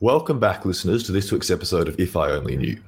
Welcome back, listeners, to this week's episode of If I Only Knew.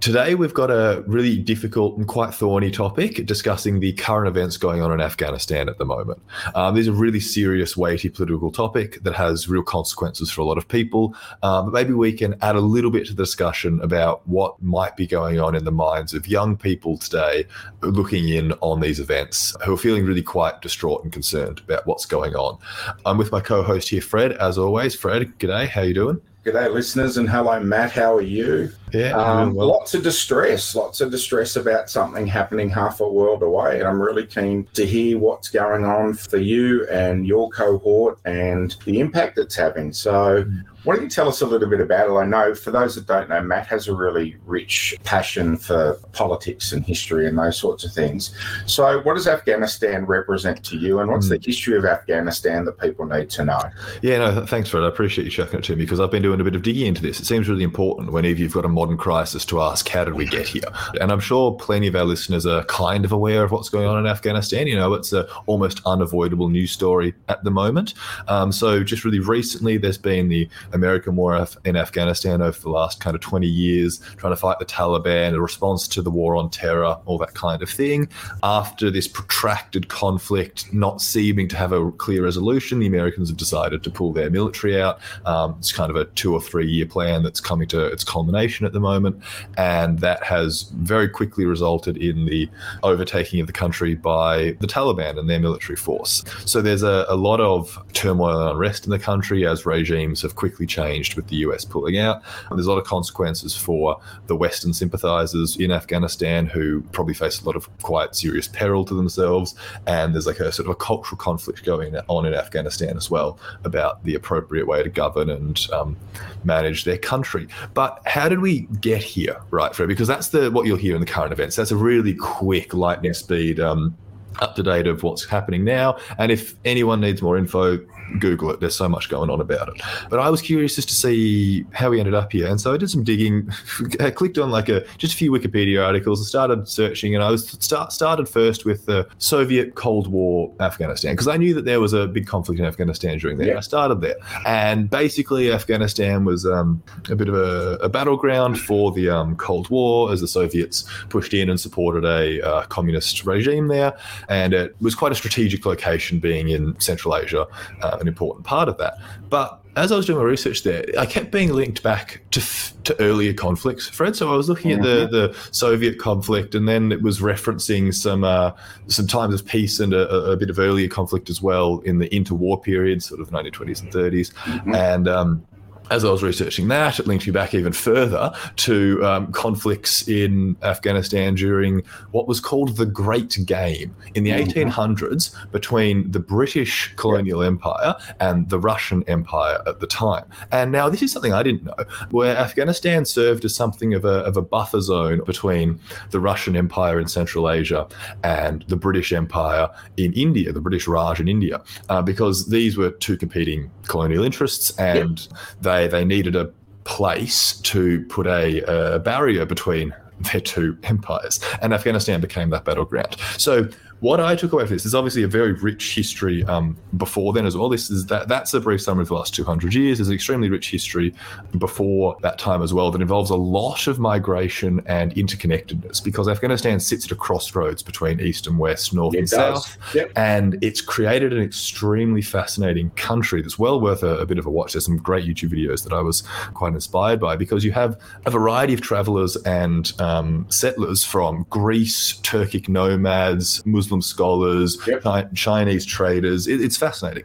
Today, we've got a really difficult and quite thorny topic discussing the current events going on in Afghanistan at the moment. Um, there's a really serious, weighty political topic that has real consequences for a lot of people. Um, maybe we can add a little bit to the discussion about what might be going on in the minds of young people today looking in on these events who are feeling really quite distraught and concerned about what's going on. I'm with my co host here, Fred, as always. Fred, g'day. How are you doing? G'day, listeners, and hello, Matt. How are you? Yeah, um, well. lots of distress, lots of distress about something happening half a world away, and I'm really keen to hear what's going on for you and your cohort and the impact it's having. So, mm. Why don't you tell us a little bit about it? I know for those that don't know, Matt has a really rich passion for politics and history and those sorts of things. So, what does Afghanistan represent to you, and what's mm. the history of Afghanistan that people need to know? Yeah, no, thanks, Fred. I appreciate you chucking it to me because I've been doing a bit of digging into this. It seems really important whenever you've got a modern crisis to ask, how did we get here? And I'm sure plenty of our listeners are kind of aware of what's going on in Afghanistan. You know, it's an almost unavoidable news story at the moment. Um, so, just really recently, there's been the American war in Afghanistan over the last kind of 20 years, trying to fight the Taliban, a response to the war on terror, all that kind of thing. After this protracted conflict not seeming to have a clear resolution, the Americans have decided to pull their military out. Um, it's kind of a two or three year plan that's coming to its culmination at the moment. And that has very quickly resulted in the overtaking of the country by the Taliban and their military force. So there's a, a lot of turmoil and unrest in the country as regimes have quickly changed with the US pulling out. And there's a lot of consequences for the Western sympathizers in Afghanistan who probably face a lot of quite serious peril to themselves. And there's like a sort of a cultural conflict going on in Afghanistan as well about the appropriate way to govern and um, manage their country. But how did we get here, right, Fred? Because that's the what you'll hear in the current events. That's a really quick lightning speed. Um, up to date of what's happening now. And if anyone needs more info, Google it. There's so much going on about it. But I was curious just to see how we ended up here, and so I did some digging. I clicked on like a just a few Wikipedia articles and started searching. And I was start, started first with the Soviet Cold War Afghanistan because I knew that there was a big conflict in Afghanistan during there. Yeah. I started there, and basically Afghanistan was um, a bit of a, a battleground for the um, Cold War as the Soviets pushed in and supported a uh, communist regime there, and it was quite a strategic location, being in Central Asia. Uh, an important part of that. But as I was doing my research there, I kept being linked back to to earlier conflicts, Fred. So I was looking at the, mm-hmm. the Soviet conflict, and then it was referencing some uh, some times of peace and a, a, bit of earlier conflict as well in the interwar period, sort of 1920s and 30s, mm-hmm. and um, as I was researching that, it linked me back even further to um, conflicts in Afghanistan during what was called the Great Game in the mm-hmm. 1800s between the British colonial empire and the Russian empire at the time. And now, this is something I didn't know, where Afghanistan served as something of a, of a buffer zone between the Russian empire in Central Asia and the British empire in India, the British Raj in India, uh, because these were two competing colonial interests and yep. they they they needed a place to put a, a barrier between their two empires, and Afghanistan became that battleground. So what I took away from this is obviously a very rich history um, before then as well. This is that that's a brief summary of the last 200 years. There's an extremely rich history before that time as well that involves a lot of migration and interconnectedness because Afghanistan sits at a crossroads between east and west, north it and does. south, yep. and it's created an extremely fascinating country that's well worth a, a bit of a watch. There's some great YouTube videos that I was quite inspired by because you have a variety of travelers and um, settlers from Greece, Turkic nomads, Muslim Muslim scholars, yep. Chinese traders. It, it's fascinating.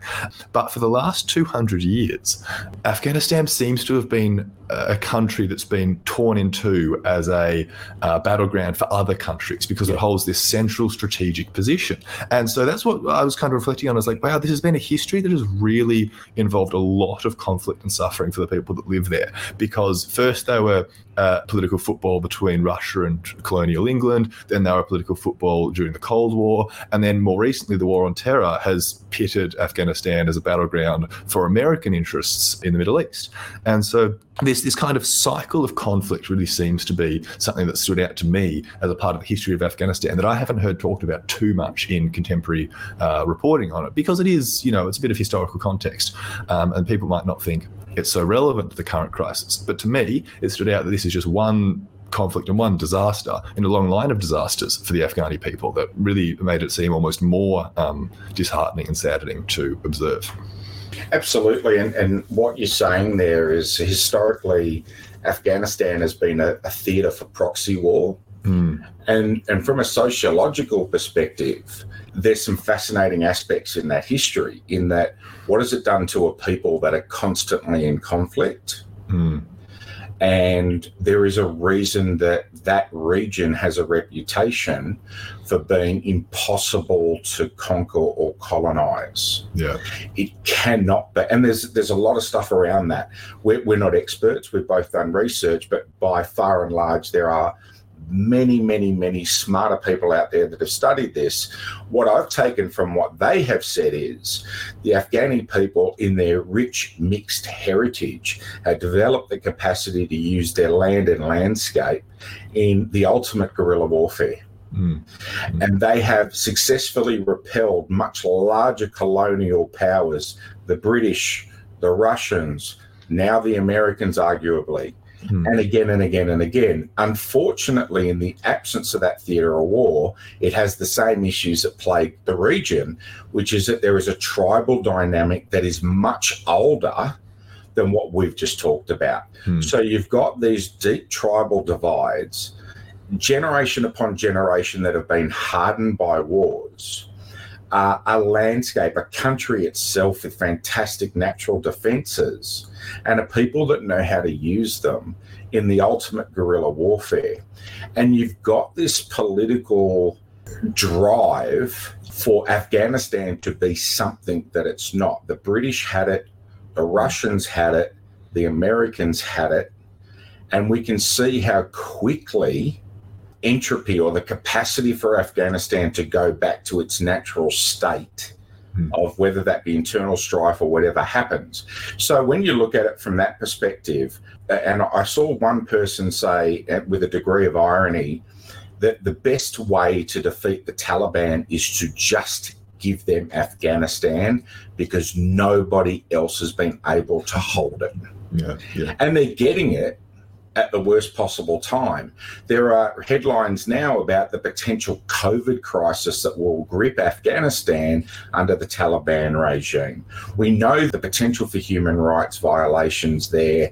But for the last 200 years, Afghanistan seems to have been a country that's been torn in two as a uh, battleground for other countries because it holds this central strategic position. And so that's what I was kind of reflecting on. I was like, wow, this has been a history that has really involved a lot of conflict and suffering for the people that live there. Because first they were uh, political football between Russia and colonial England, then they were political football during the Cold War, and then more recently, the war on terror has pitted Afghanistan as a battleground for American interests in the Middle East. And so this this kind of cycle of conflict really seems to be something that stood out to me as a part of the history of Afghanistan that I haven't heard talked about too much in contemporary uh, reporting on it because it is, you know, it's a bit of historical context, um, and people might not think it's so relevant to the current crisis. But to me, it stood out that this is just one conflict and one disaster in a long line of disasters for the Afghani people that really made it seem almost more um, disheartening and saddening to observe. Absolutely. And, and what you're saying there is historically, Afghanistan has been a, a theatre for proxy war. Mm. And, and from a sociological perspective, there's some fascinating aspects in that history, in that what has it done to a people that are constantly in conflict? Mm. And there is a reason that that region has a reputation for being impossible to conquer or colonize. Yeah. It cannot be. And there's there's a lot of stuff around that. We're, we're not experts. We've both done research, but by far and large, there are many, many, many smarter people out there that have studied this. What I've taken from what they have said is the Afghani people, in their rich mixed heritage, have developed the capacity to use their land and landscape in the ultimate guerrilla warfare. Mm. And they have successfully repelled much larger colonial powers, the British, the Russians, now the Americans, arguably, Hmm. and again and again and again. Unfortunately, in the absence of that theatre of war, it has the same issues that plague the region, which is that there is a tribal dynamic that is much older than what we've just talked about. Hmm. So you've got these deep tribal divides, generation upon generation, that have been hardened by wars. Uh, a landscape, a country itself with fantastic natural defences, and a people that know how to use them in the ultimate guerrilla warfare. And you've got this political drive for Afghanistan to be something that it's not. The British had it, the Russians had it, the Americans had it, and we can see how quickly entropy or the capacity for Afghanistan to go back to its natural state Hmm. of whether that be internal strife or whatever happens. So when you look at it from that perspective, and I saw one person say uh, with a degree of irony that the best way to defeat the Taliban is to just give them Afghanistan because nobody else has been able to hold it Yeah. Yeah. and they're getting it at the worst possible time. There are headlines now about the potential COVID crisis that will grip Afghanistan under the Taliban regime. We know the potential for human rights violations there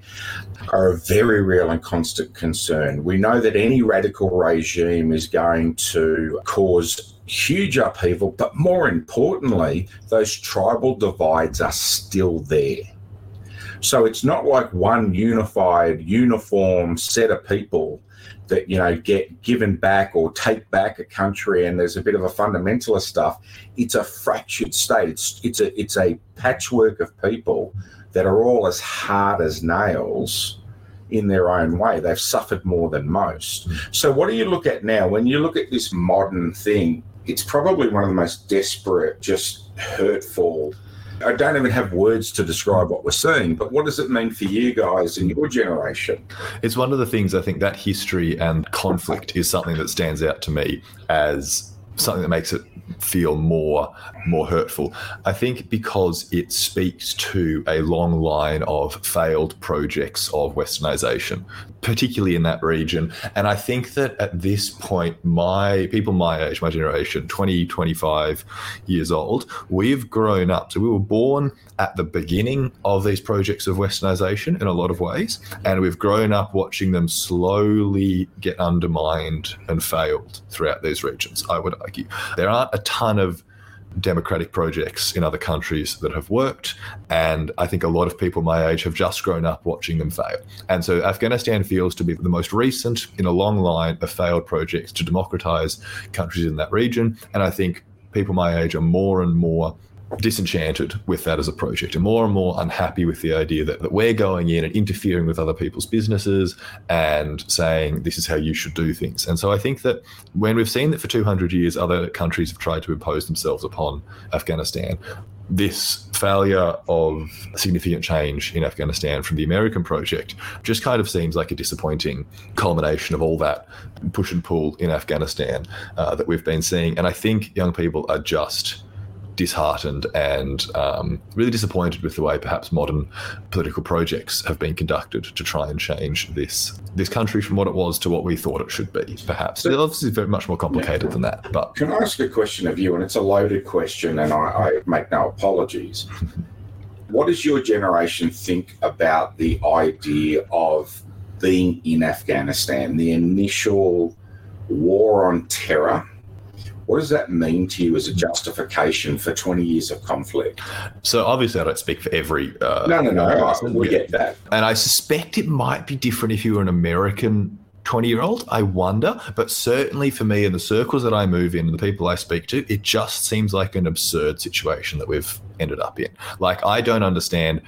are a very real and constant concern. We know that any radical regime is going to cause huge upheaval, but more importantly, those tribal divides are still there. So it's not like one unified, uniform set of people that you know get given back or take back a country and there's a bit of a fundamentalist stuff. It's a fractured state. It's it's a it's a patchwork of people that are all as hard as nails in their own way. They've suffered more than most. So what do you look at now? When you look at this modern thing, it's probably one of the most desperate, just hurtful I don't even have words to describe what we're seeing, but what does it mean for you guys in your generation? It's one of the things I think that history and conflict is something that stands out to me as something that makes it feel more more hurtful. I think because it speaks to a long line of failed projects of westernization, particularly in that region. And I think that at this point, my people my age, my generation, 20, 25 years old, we've grown up. So we were born at the beginning of these projects of westernization in a lot of ways, and we've grown up watching them slowly get undermined and failed throughout these regions. I would argue there aren't a ton of democratic projects in other countries that have worked. And I think a lot of people my age have just grown up watching them fail. And so Afghanistan feels to be the most recent in a long line of failed projects to democratize countries in that region. And I think people my age are more and more disenchanted with that as a project and more and more unhappy with the idea that, that we're going in and interfering with other people's businesses and saying this is how you should do things. And so I think that when we've seen that for 200 years other countries have tried to impose themselves upon Afghanistan, this failure of significant change in Afghanistan from the American project just kind of seems like a disappointing culmination of all that push and pull in Afghanistan uh, that we've been seeing. And I think young people are just disheartened and um, really disappointed with the way perhaps modern political projects have been conducted to try and change this this country from what it was to what we thought it should be. Perhaps it's obviously very much more complicated yeah. than that. But can I ask a question of you? And it's a loaded question, and I, I make no apologies. what does your generation think about the idea of being in Afghanistan, the initial war on terror? What does that mean to you as a justification for 20 years of conflict? So, obviously, I don't speak for every. Uh, no, no, no. we get that. And I suspect it might be different if you were an American 20 year old. I wonder. But certainly for me, in the circles that I move in, and the people I speak to, it just seems like an absurd situation that we've ended up in. Like, I don't understand.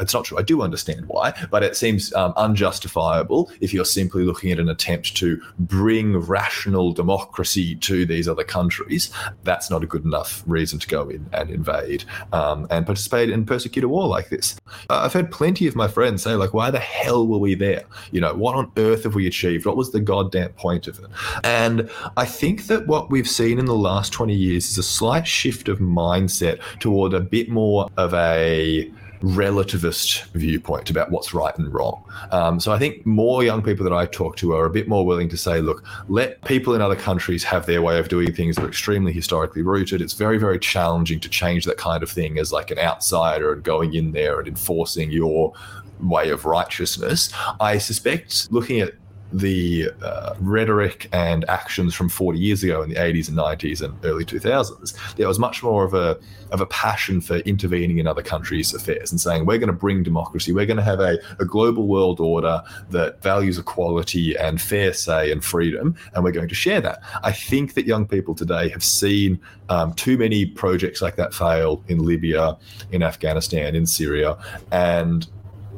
It's not true. I do understand why, but it seems um, unjustifiable if you're simply looking at an attempt to bring rational democracy to these other countries. That's not a good enough reason to go in and invade um, and participate in persecute a war like this. Uh, I've had plenty of my friends say, like, why the hell were we there? You know, what on earth have we achieved? What was the goddamn point of it? And I think that what we've seen in the last 20 years is a slight shift of mindset toward a bit more of a relativist viewpoint about what's right and wrong. Um, so I think more young people that I talk to are a bit more willing to say, look, let people in other countries have their way of doing things that are extremely historically rooted. It's very, very challenging to change that kind of thing as like an outsider and going in there and enforcing your way of righteousness. I suspect looking at the uh, rhetoric and actions from 40 years ago in the 80s and 90s and early 2000s, there was much more of a of a passion for intervening in other countries' affairs and saying we're going to bring democracy, we're going to have a, a global world order that values equality and fair say and freedom, and we're going to share that. I think that young people today have seen um, too many projects like that fail in Libya, in Afghanistan, in Syria, and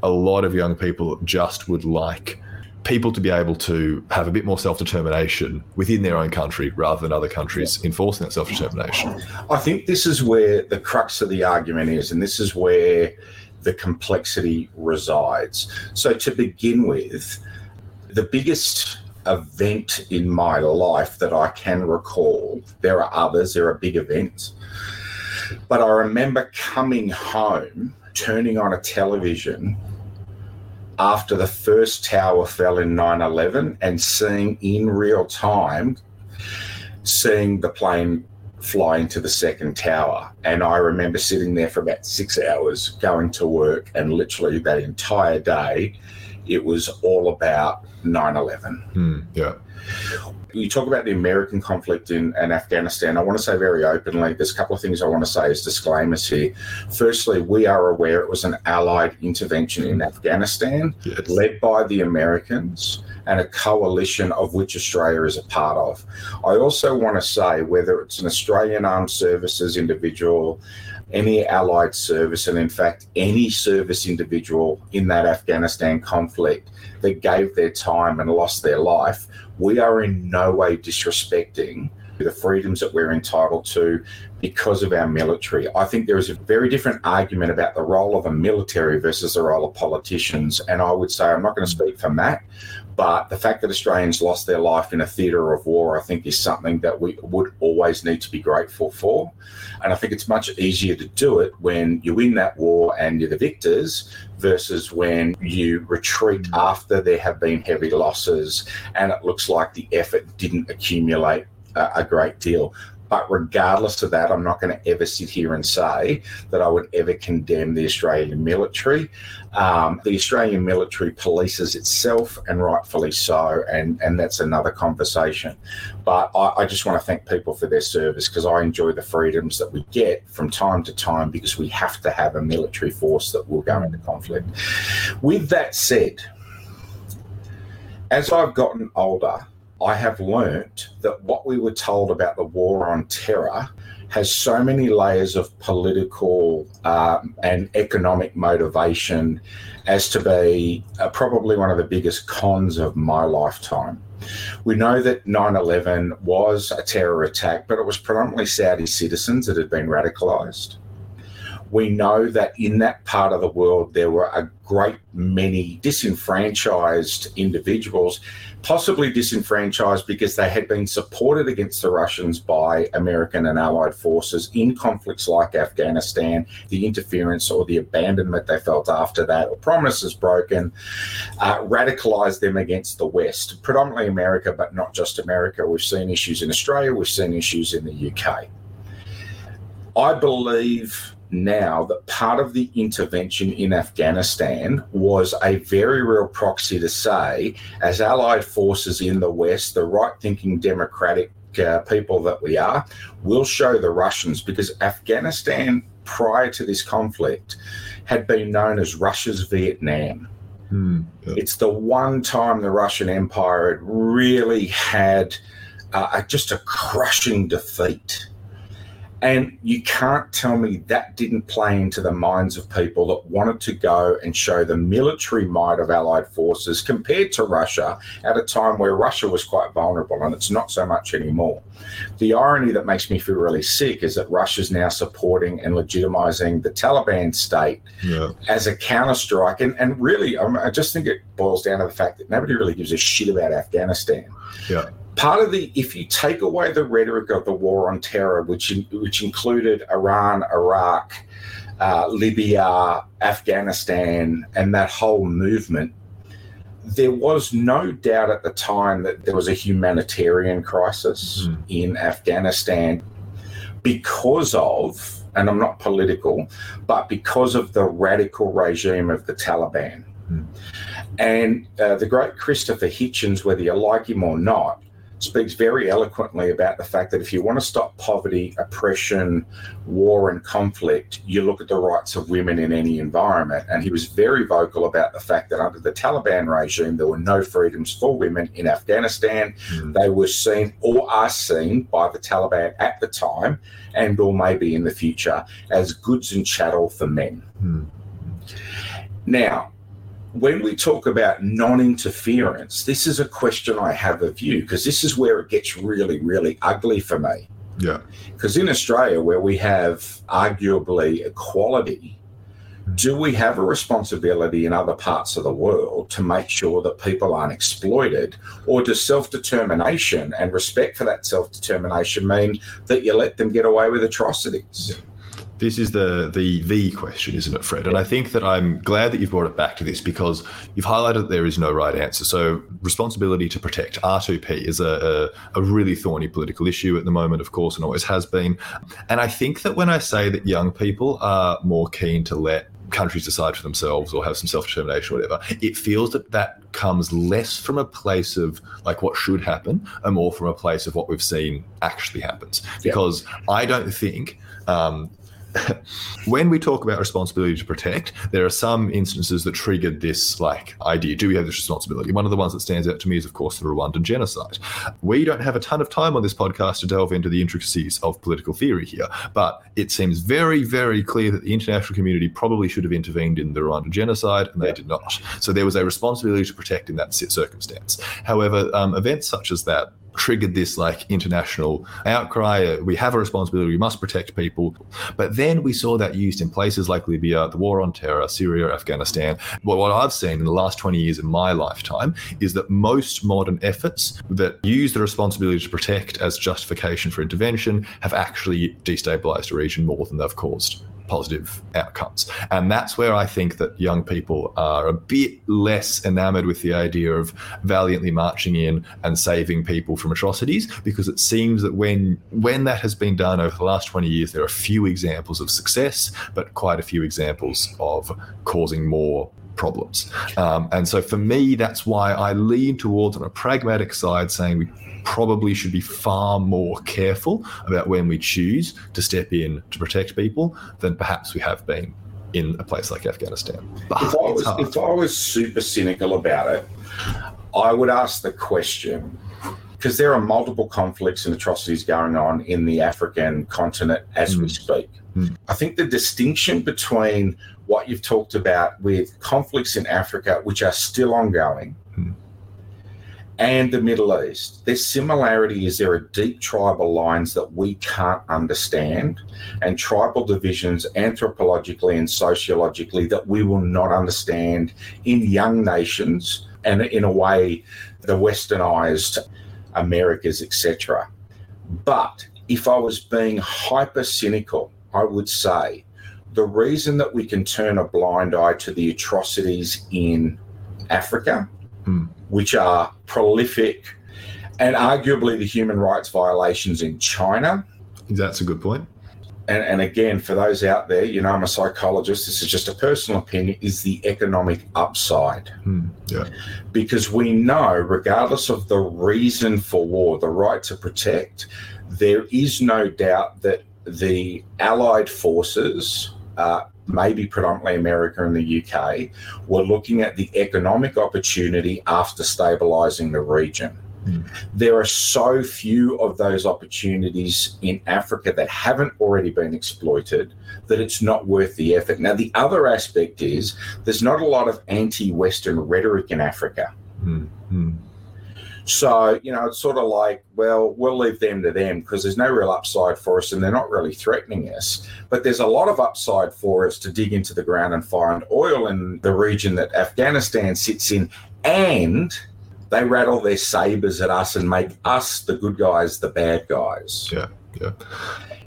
a lot of young people just would like people to be able to have a bit more self determination within their own country rather than other countries yeah. enforcing that self determination. I think this is where the crux of the argument is, and this is where the complexity resides. So, to begin with, the biggest event in my life that I can recall, there are others, there are big events, but I remember coming home, turning on a television after the first tower fell in 9 11 and seeing in real time, seeing the plane fly into the second tower. And I remember sitting there for about six hours going to work, and literally that entire day, it was all about 9 11. Mm, yeah you talk about the American conflict in, in, Afghanistan. I want to say very openly, there's a couple of things I want to say as disclaimers here. Firstly, we are aware it was an Allied intervention in Afghanistan yes. led by the Americans and a coalition of which Australia is a part of. I also want to say whether it's an Australian Armed Services individual, any allied service, and in fact, any service individual in that Afghanistan conflict that gave their time and lost their life, we are in no way disrespecting the freedoms that we're entitled to because of our military. I think there is a very different argument about the role of a military versus the role of politicians. And I would say, I'm not going to mm. speak for Matt, but the fact that Australians lost their life in a theatre of war, I think, is something that we would always need to be grateful for. And I think it's much easier to do it when you win that war and you're the victors versus when you retreat after there have been heavy losses and it looks like the effort didn't accumulate a great deal. But regardless of that, I'm not going to ever sit here and say that I would ever condemn the Australian military. Um, the Australian military polices itself, and rightfully so, and, and that's another conversation. But I, I just want to thank people for their service because I enjoy the freedoms that we get from time to time because we have to have a military force that will go into conflict. With that said, as I've gotten older, I have learnt that what we were told about the war on terror has so many layers of political um, and economic motivation as to be uh, probably one of the biggest cons of my lifetime. We know that 9 11 was a terror attack, but it was predominantly Saudi citizens that had been radicalised. We know that in that part of the world, there were a great many disenfranchised individuals, possibly disenfranchised because they had been supported against the Russians by American and Allied forces in conflicts like Afghanistan, the interference or the abandonment they felt after that, or promises broken, uh, radicalized them against the West, predominantly America, but not just America. We've seen issues in Australia, we've seen issues in the UK. I believe now that part of the intervention in Afghanistan was a very real proxy to say, as Allied forces in the West, the right thinking democratic uh, people that we are, will show the Russians because Afghanistan, prior to this conflict, had been known as Russia's Vietnam. Hmm, yeah. It's the one time the Russian Empire had really had uh, just a crushing defeat. And you can't tell me that didn't play into the minds of people that wanted to go and show the military might of Allied forces compared to Russia at a time where Russia was quite vulnerable and it's not so much anymore. The irony that makes me feel really sick is that Russia's now supporting and legitimizing the Taliban state Yeah. as a counterstrike. And, and really, I just think it boils down to the fact that nobody really gives a shit about Afghanistan Yeah. Part of the if you take away the rhetoric of the war on terror, which which included Iran, Iraq, uh, Libya, Afghanistan, and that whole movement, there was no doubt at the time that there was a humanitarian crisis Mhm. in Afghanistan because of, and I'm not political, but because of the radical regime of the Taliban. Mhm. And uh, the great Christopher Hitchens, whether you like him or not, speaks very eloquently about the fact that if you want to stop poverty, oppression, war, and conflict, you look at the rights of women in any environment. And he was very vocal about the fact that under the Taliban regime, there were no freedoms for women in Afghanistan. Mm. They were seen or are seen by the Taliban at the time and or maybe in the future as goods and chattel for men. Mm. Now, when we talk about non interference, this is a question I have of you because this is where it gets really, really ugly for me. Yeah. Because in Australia, where we have arguably equality, do we have a responsibility in other parts of the world to make sure that people aren't exploited? Or does self determination and respect for that self determination mean that you let them get away with atrocities? This is the the the question, isn't it, Fred? And I think that I'm glad that you've brought it back to this because you've highlighted that there is no right answer. So responsibility to protect R2P is a, a, a really thorny political issue at the moment, of course, and always has been. And I think that when I say that young people are more keen to let countries decide for themselves or have some self-determination or whatever it feels that that comes less from a place of like what should happen and more from a place of what we've seen actually happens Yeah. because i don't think um, when we talk about responsibility to protect, there are some instances that triggered this like idea. Do we have this responsibility? One of the ones that stands out to me is, of course, the Rwandan genocide. We don't have a ton of time on this podcast to delve into the intricacies of political theory here, but it seems very, very clear that the international community probably should have intervened in the Rwandan genocide, and they Yeah. did not. So there was a responsibility to protect in that circumstance. However, um, events such as that triggered this like international outcry. Uh, We have a responsibility. We must protect people. But then we saw that used in places like Libya, the war on terror, Syria, Afghanistan. Well, what I've seen in the last 20 years in my lifetime is that most modern efforts that use the responsibility to protect as justification for intervention have actually destabilized a region more than they've caused positive outcomes. And that's where I think that young people are a bit less enamored with the idea of valiantly marching in and saving people from atrocities because it seems that when when that has been done over the last 20 years there are few examples of success but quite a few examples of causing more problems. Um, and so for me that's why I lean towards on a pragmatic side saying we probably should be far more careful about when we choose to step in to protect people than perhaps we have been in a place like Afghanistan. But if I was if I was super cynical about it, I would ask the question because there are multiple conflicts and atrocities going on in the African continent as we Mm. speak. Mm. I think the distinction between what you've talked about with conflicts in Africa, which are still ongoing, Mm. And the Middle East. Their similarity is there are deep tribal lines that we can't understand, and tribal divisions anthropologically and sociologically that we will not understand in young nations and in a way the westernized Americas, etc. But if I was being hyper cynical, I would say the reason that we can turn a blind eye to the atrocities in Africa Hmm. which are prolific, and arguably the human rights violations in China. That's a good point. And, and again, for those out there, you know, I'm a psychologist, this is just a personal opinion, is the economic upside. Hmm. Yeah. Because we know, regardless of the reason for war, the right to protect, there is no doubt that the Allied forces, uh, maybe predominantly America and the UK, were looking at the economic opportunity after stabilizing the region. Hmm. There are so few of those opportunities in Africa that haven't already been exploited that it's not worth the effort. Now, the other aspect is there's not a lot of anti Western rhetoric in Africa. Hmm. So, you know, it's sort of like, well, we'll leave them to them because there's no real upside for us and they're not really threatening us. But there's a lot of upside for us to dig into the ground and find oil in the region that Afghanistan sits in. And they rattle their sabers at us and make us, the good guys, the bad guys. Yeah. Yeah.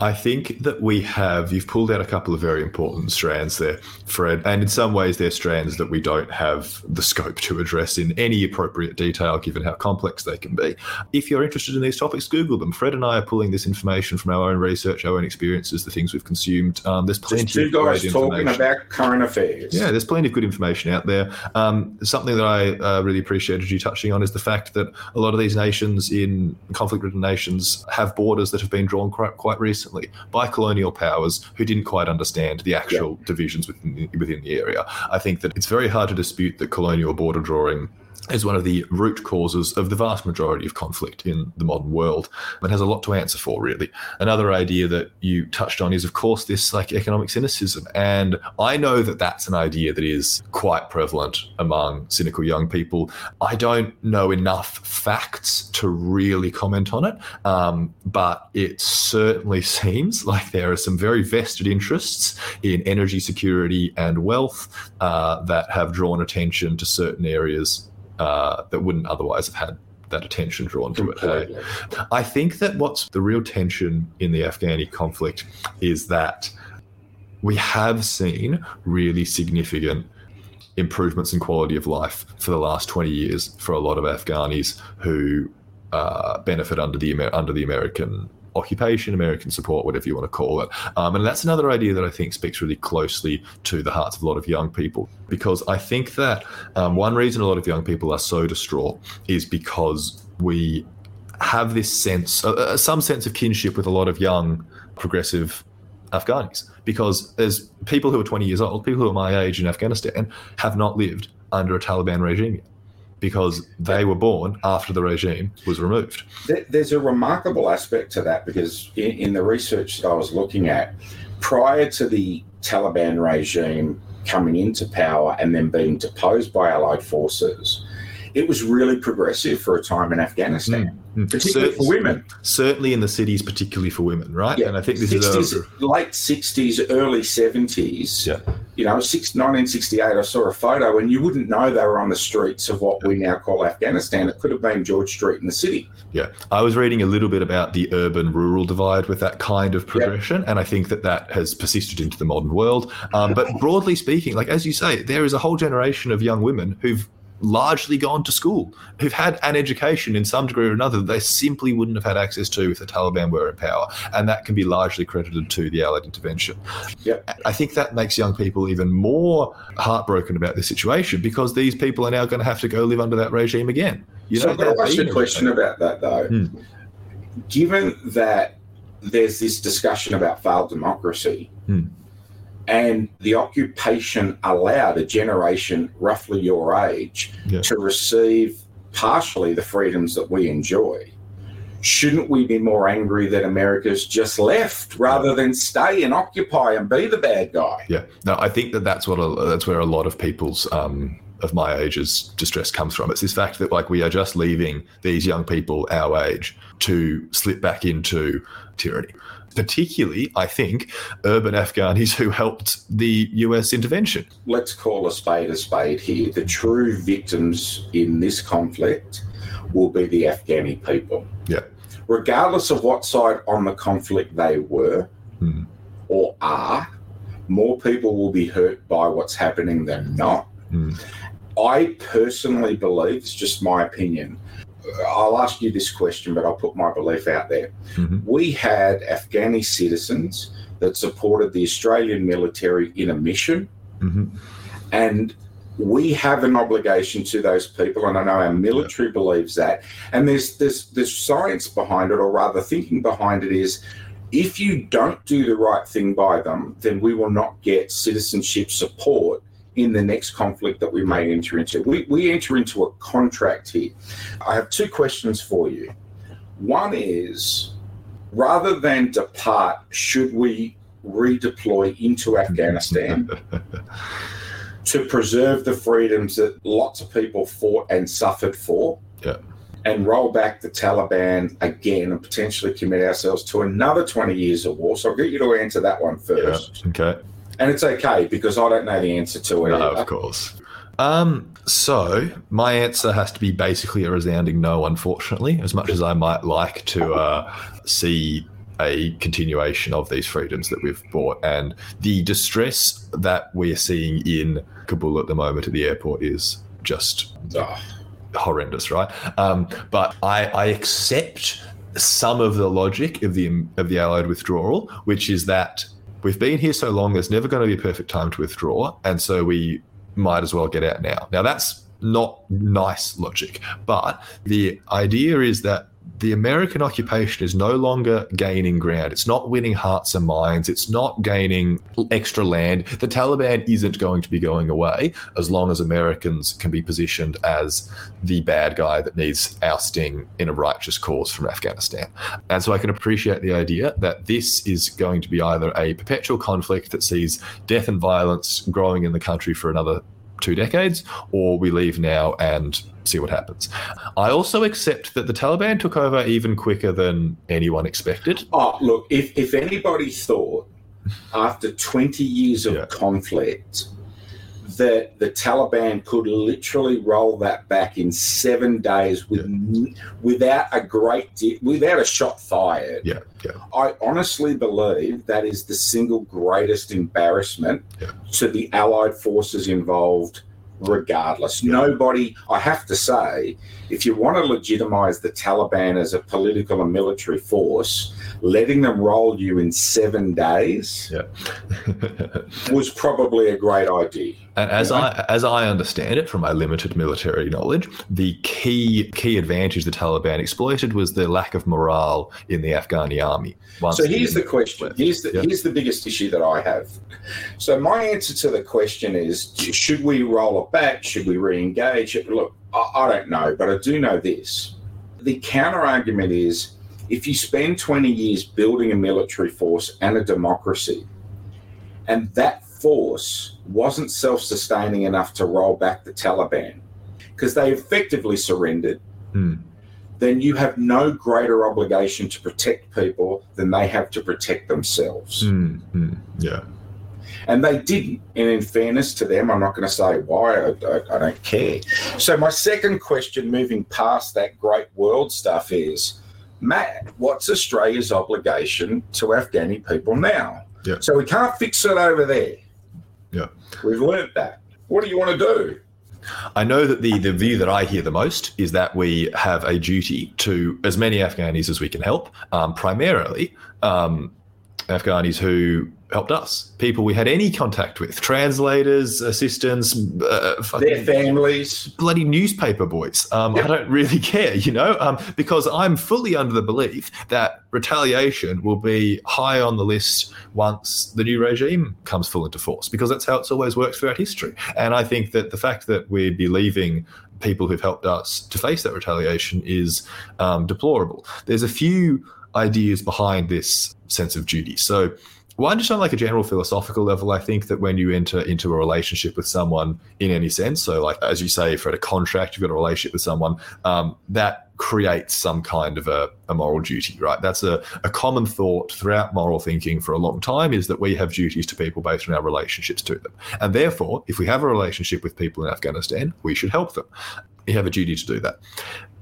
I think that we have, you've pulled out a couple of very important strands there, Fred. And in some ways, they're strands that we don't have the scope to address in any appropriate detail, given how complex they can be. If you're interested in these topics, Google them. Fred and I are pulling this information from our own research, our own experiences, the things we've consumed. Um, there's plenty Just two of great guys talking about current affairs. Yeah, there's plenty of good information out there. Um, something that I uh, really appreciated you touching on is the fact that a lot of these nations in conflict-ridden nations have borders that have been drawn quite, quite recently by colonial powers who didn't quite understand the actual divisions within the, within the area. I think that it's very hard to dispute that colonial border drawing is one of the root causes of the vast majority of conflict in the modern world and has a lot to answer for really. Another idea that you touched on is of course this like economic cynicism. And i know that that's an idea that is quite prevalent among cynical young people. I don't know enough facts to really comment on it um, but it certainly seems like there are some very vested interests in energy security and wealth uh, that have drawn attention to certain areas uh, that wouldn't otherwise have had that attention drawn to it. hey? I think that what's the real tension in the Afghani conflict is that we have seen really significant improvements in quality of life for the last 20 years for a lot of Afghanis who uh, benefit under the under the American occupation, American support, whatever you want to call it. Um, and that's another idea that I think speaks really closely to the hearts of a lot of young people. Because I think that um, one reason a lot of young people are so distraught is because we have this sense, uh, uh, some sense of kinship with a lot of young progressive Afghanis. Because as people who are 20 years old, people who are my age in Afghanistan have not lived under a Taliban regime yet because they were born after the regime was removed. There's a remarkable aspect to that because in, the research that I was looking at, prior to the Taliban regime coming into power and then being deposed by Allied forces, it was really progressive for a time in Afghanistan, particularly for women. Certainly in the cities, particularly for women, right? Yeah, And I think this 60s, is a, late 60s, early 70s. Yeah. You know, six, 1968, I saw a photo and you wouldn't know they were on the streets of what we now call Afghanistan. It could have been George Street in the city. Yeah, I was reading a little bit about the urban-rural divide with that kind of progression, and I think that that has persisted into the modern world. Um, but broadly speaking, like as you say, there is a whole generation of young women who've largely gone to school, who've had an education in some degree or another that they simply wouldn't have had access to if the Taliban were in power, and that can be largely credited to the Allied intervention. Yep. I think that makes young people even more heartbroken about this situation because these people are now going to have to go live under that regime again. You so know, I've got to ask you a question about that, though. Hmm. Given that there's this discussion about failed democracy, Hmm. And the occupation allowed a generation roughly your age Yeah. to receive partially the freedoms that we enjoy. Shouldn't we be more angry that America's just left rather than stay and occupy and be the bad guy? Yeah, no, I think that that's what a, that's where a lot of people's um, of my age's distress comes from. It's this fact that like we are just leaving these young people our age to slip back into tyranny. Particularly, I think, urban Afghanis who helped the US intervention. Let's call a spade a spade here. The true victims in this conflict will be the Afghani people. Yeah. Regardless of what side on the conflict they were Hmm. or are, more people will be hurt by what's happening than not. Hmm. I personally believe, it's just my opinion. I'll ask you this question, but I'll put my belief out there. Mhm. We had Afghani citizens that supported the Australian military in a mission, Mhm. and we have an obligation to those people, and I know our military believes that. And there's there's there's science behind it, or rather, thinking behind it is. If you don't do the right thing by them, then we will not get citizenship support in the next conflict that we may enter into. We, we enter into a contract here. I have two questions for you. One is rather than depart, should we redeploy into Afghanistan to preserve the freedoms that lots of people fought and suffered for? Yeah. And roll back the Taliban again and potentially commit ourselves to another 20 years of war. So I'll get you to answer that one first. Yeah. Okay. And it's okay because I don't know the answer to it. No, either. of course. Um, so my answer has to be basically a resounding no, unfortunately, as much as I might like to uh, see a continuation of these freedoms that we've bought. And the distress that we're seeing in Kabul at the moment at the airport is just Oh, horrendous, right? Um, but I, I accept some of the logic of the of the Allied withdrawal, which is that we've been here so long, there's never going to be a perfect time to withdraw, and so we might as well get out now. Now that's not nice logic, but the idea is that the American occupation is no longer gaining ground. It's not winning hearts and minds. It's not gaining extra land. The Taliban isn't going to be going away as long as Americans can be positioned as the bad guy that needs ousting in a righteous cause from Afghanistan. And so I can appreciate the idea that this is going to be either a perpetual conflict that sees death and violence growing in the country for another two decades, or we leave now and see what happens. I also accept that the Taliban took over even quicker than anyone expected. Oh, look, if, if anybody thought after 20 years of Yeah. conflict that the Taliban could literally roll that back in seven days with, without a great without a shot fired, Yeah, yeah. I honestly believe that is the single greatest embarrassment Yeah. to the Allied forces involved, regardless. Yeah. Nobody, I have to say, if you want to legitimize the Taliban as a political and military force, letting them roll you in seven days Yeah. was probably a great idea. And as Yeah. I as I understand it from my limited military knowledge, the key key advantage the Taliban exploited was the lack of morale in the Afghani army. So here's the question. left. Here's the Yeah. here's the biggest issue that I have. So my answer to the question is: Should we roll it back? Should we re-engage? Look, I, I don't know, but I do know this. The counter argument is: if you spend 20 years building a military force and a democracy, and that force wasn't self-sustaining enough to roll back the Taliban because they effectively surrendered Hmm. then you have no greater obligation to protect people than they have to protect themselves. Hmm, yeah. And they didn't. And in fairness to them, I'm not going to say why, I, I, I don't care. So, my second question, moving past that great world stuff, is Matt, what's Australia's obligation to Afghani people now? Yeah. So, we can't fix it over there. Yeah. We've learnt that. What do you want to do? I know that the, the view that I hear the most is that we have a duty to as many Afghanis as we can help, um, primarily um, Afghanis who helped us, people we had any contact with, translators, assistants, uh, Their families. bloody newspaper boys. Um, I don't really care, you know, um, because I'm fully under the belief that retaliation will be high on the list once the new regime comes full into force, because that's how it's always worked throughout history. And I think that the fact that we'd be leaving people who've helped us to face that retaliation is um, deplorable. There's a few ideas behind this sense of duty. So one just on like a general philosophical level i think that when you enter into a relationship with someone in any sense so like as you say for a contract you've got a relationship with someone um, that creates some kind of a, a moral duty right that's a, a common thought throughout moral thinking for a long time is that we have duties to people based on our relationships to them and therefore if we have a relationship with people in afghanistan we should help them We have a duty to do that.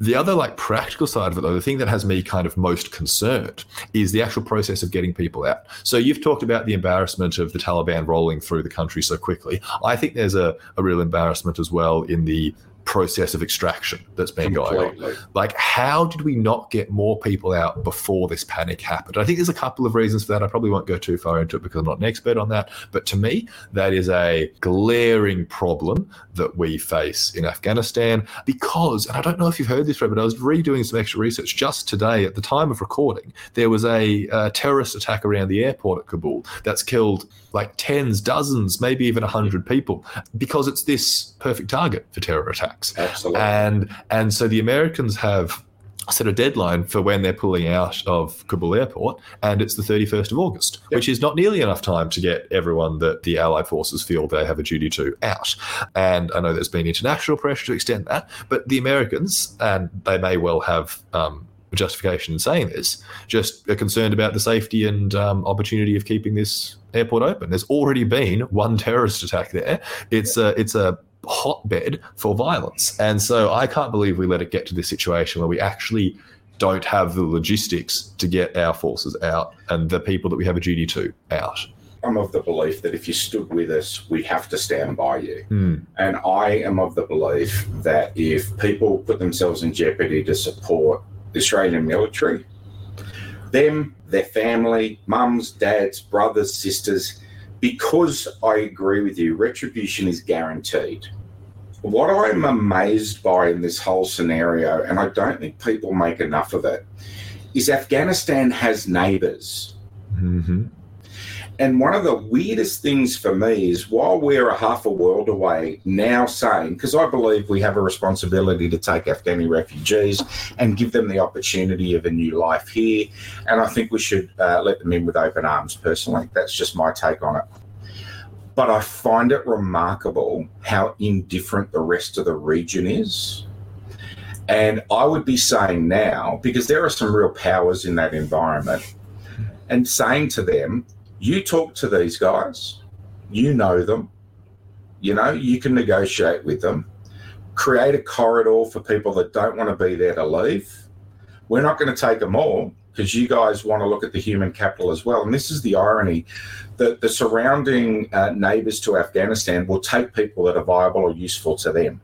The other like practical side of it, though, the thing that has me kind of most concerned is the actual process of getting people out. So you've talked about the embarrassment of the Taliban rolling through the country so quickly. I think there's a, a real embarrassment as well in the process of extraction that's been Completely. going on. Like, how did we not get more people out before this panic happened? I think there's a couple of reasons for that. I probably won't go too far into it because I'm not an expert on that. But to me, that is a glaring problem that we face in Afghanistan because, and I don't know if you've heard this, but I was redoing some extra research just today at the time of recording. There was a, a terrorist attack around the airport at Kabul that's killed like tens, dozens, maybe even a hundred people because it's this perfect target for terror attacks. Absolutely. And and so the Americans have set a deadline for when they're pulling out of Kabul airport, and it's the 31st of August, yep. which is not nearly enough time to get everyone that the Allied forces feel they have a duty to out. And I know there's been international pressure to extend that, but the Americans, and they may well have um, justification in saying this, just are concerned about the safety and um, opportunity of keeping this airport open. There's already been one terrorist attack there. It's a it's a hotbed for violence, and so I can't believe we let it get to this situation where we actually don't have the logistics to get our forces out and the people that we have a duty to out. I'm of the belief that if you stood with us, we have to stand by you. Mm. And I am of the belief that if people put themselves in jeopardy to support the Australian military, them, their family, mums, dads, brothers, sisters, because I agree with you, retribution is guaranteed. What I'm amazed by in this whole scenario, and I don't think people make enough of it, is Afghanistan has neighbors. Mm-hmm. And one of the weirdest things for me is while we're a half a world away now saying, because I believe we have a responsibility to take Afghani refugees and give them the opportunity of a new life here. And I think we should uh, let them in with open arms, personally. That's just my take on it. But I find it remarkable how indifferent the rest of the region is. And I would be saying now, because there are some real powers in that environment, and saying to them, you talk to these guys, you know them, you know, you can negotiate with them, create a corridor for people that don't want to be there to leave. We're not going to take them all because you guys want to look at the human capital as well. And this is the irony that the surrounding uh, neighbors to Afghanistan will take people that are viable or useful to them.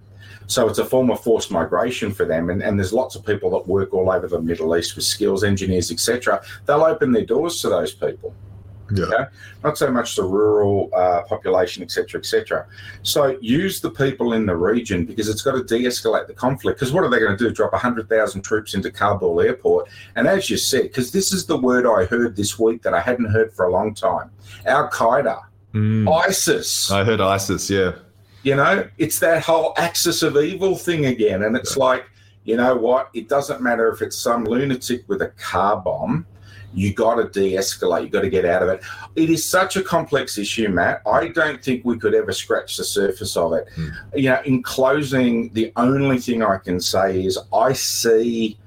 So it's a form of forced migration for them. And, and there's lots of people that work all over the Middle East with skills, engineers, etc. They'll open their doors to those people. Yeah. Okay? Not so much the rural uh, population, etc., etc. So use the people in the region because it's got to de-escalate the conflict. Because what are they going to do? Drop hundred thousand troops into Kabul airport? And as you said, because this is the word I heard this week that I hadn't heard for a long time: Al Qaeda, mm. ISIS. I heard ISIS. Yeah. You know, it's that whole axis of evil thing again, and it's yeah. like, you know what? It doesn't matter if it's some lunatic with a car bomb you got to de-escalate. You got to get out of it. It is such a complex issue matt. I don't think we could ever scratch the surface of it. Mm. you know in closing the only thing i can say is i see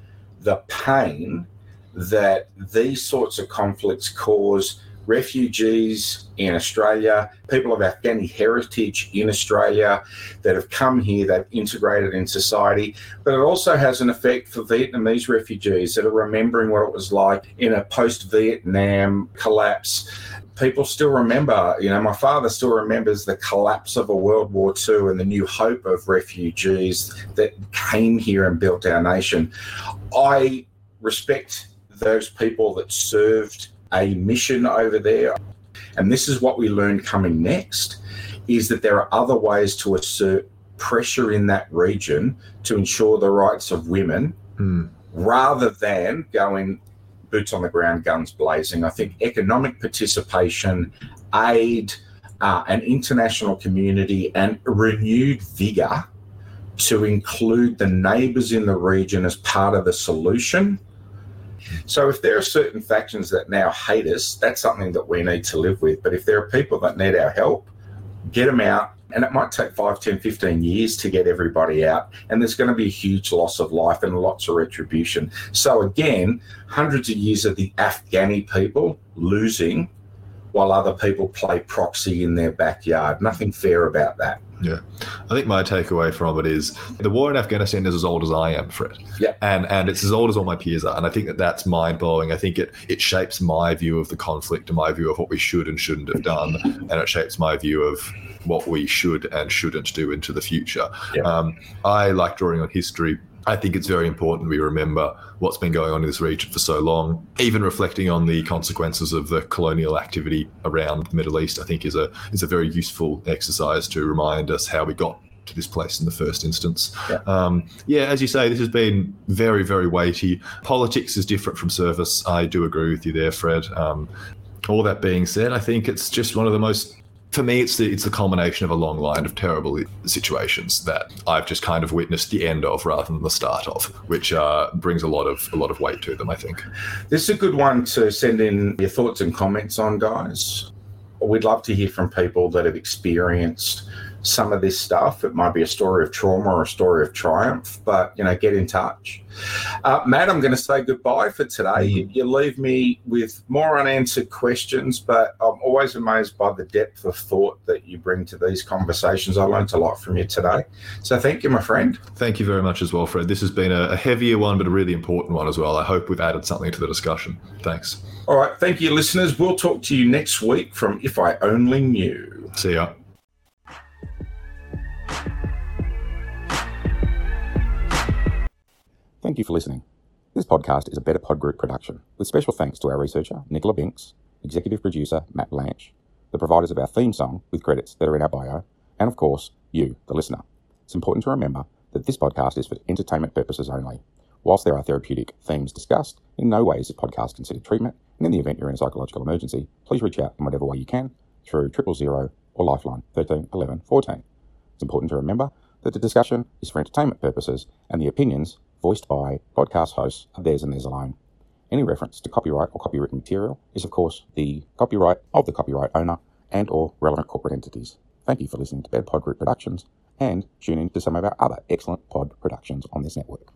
the pain that these sorts of conflicts cause refugees in Australia, people of Afghani heritage in Australia that have come here, they've integrated in society. But it also has an effect for Vietnamese refugees that are remembering what it was like in a post Vietnam collapse. People still remember, you know, my father still remembers the collapse of a World War II and the new hope of refugees that came here and built our nation. I respect those people that served a mission over there. And this is what we learned coming next is that there are other ways to assert pressure in that region to ensure the rights of women mm. rather than going boots on the ground, guns blazing. I think economic participation, aid, uh, an international community, and renewed vigor to include the neighbours in the region as part of the solution So if there are certain factions that now hate us, that's something that we need to live with. But if there are people that need our help, get them out. And it might take 5, 10, 15 years to get everybody out. And there's going to be a huge loss of life and lots of retribution. So, again, hundreds of years of the Afghani people losing while other people play proxy in their backyard. Nothing fair about that. Yeah. I think my takeaway from it is the war in Afghanistan is as old as I am, Fred. Yeah. And and it's as old as all my peers are. And I think that that's mind blowing. I think it it shapes my view of the conflict and my view of what we should and shouldn't have done. And it shapes my view of what we should and shouldn't do into the future. Yeah. Um, I like drawing on history I think it's very important we remember what's been going on in this region for so long. Even reflecting on the consequences of the colonial activity around the Middle East, I think is a is a very useful exercise to remind us how we got to this place in the first instance. Yeah. Um, yeah, as you say, this has been very, very weighty. Politics is different from service. I do agree with you there, Fred. Um, all that being said, I think it's just one of the most for me, it's the it's the culmination of a long line of terrible situations that I've just kind of witnessed the end of rather than the start of, which uh, brings a lot of a lot of weight to them. I think this is a good one to send in your thoughts and comments on, guys. We'd love to hear from people that have experienced some of this stuff. It might be a story of trauma or a story of triumph, but you know, get in touch. Uh, Matt, I'm going to say goodbye for today. Mm-hmm. You, you, leave me with more unanswered questions, but I'm always amazed by the depth of thought that you bring to these conversations. I learned a lot from you today. So thank you, my friend. Thank you very much as well, Fred. This has been a, a heavier one, but a really important one as well. I hope we've added something to the discussion. Thanks. All right. Thank you, listeners. We'll talk to you next week from If I Only Knew. See ya. Thank you for listening. This podcast is a Better Pod Group production, with special thanks to our researcher, Nicola Binks, executive producer, Matt Blanche, the providers of our theme song, with credits that are in our bio, and of course, you, the listener. It's important to remember that this podcast is for entertainment purposes only. Whilst there are therapeutic themes discussed, in no way is this podcast considered treatment, and in the event you're in a psychological emergency, please reach out in whatever way you can through triple zero or Lifeline 13 11 14. It's important to remember that the discussion is for entertainment purposes and the opinions voiced by podcast hosts are theirs and theirs alone. Any reference to copyright or copywritten material is, of course, the copyright of the copyright owner and or relevant corporate entities. Thank you for listening to Better Pod Group Productions and tune in to some of our other excellent pod productions on this network.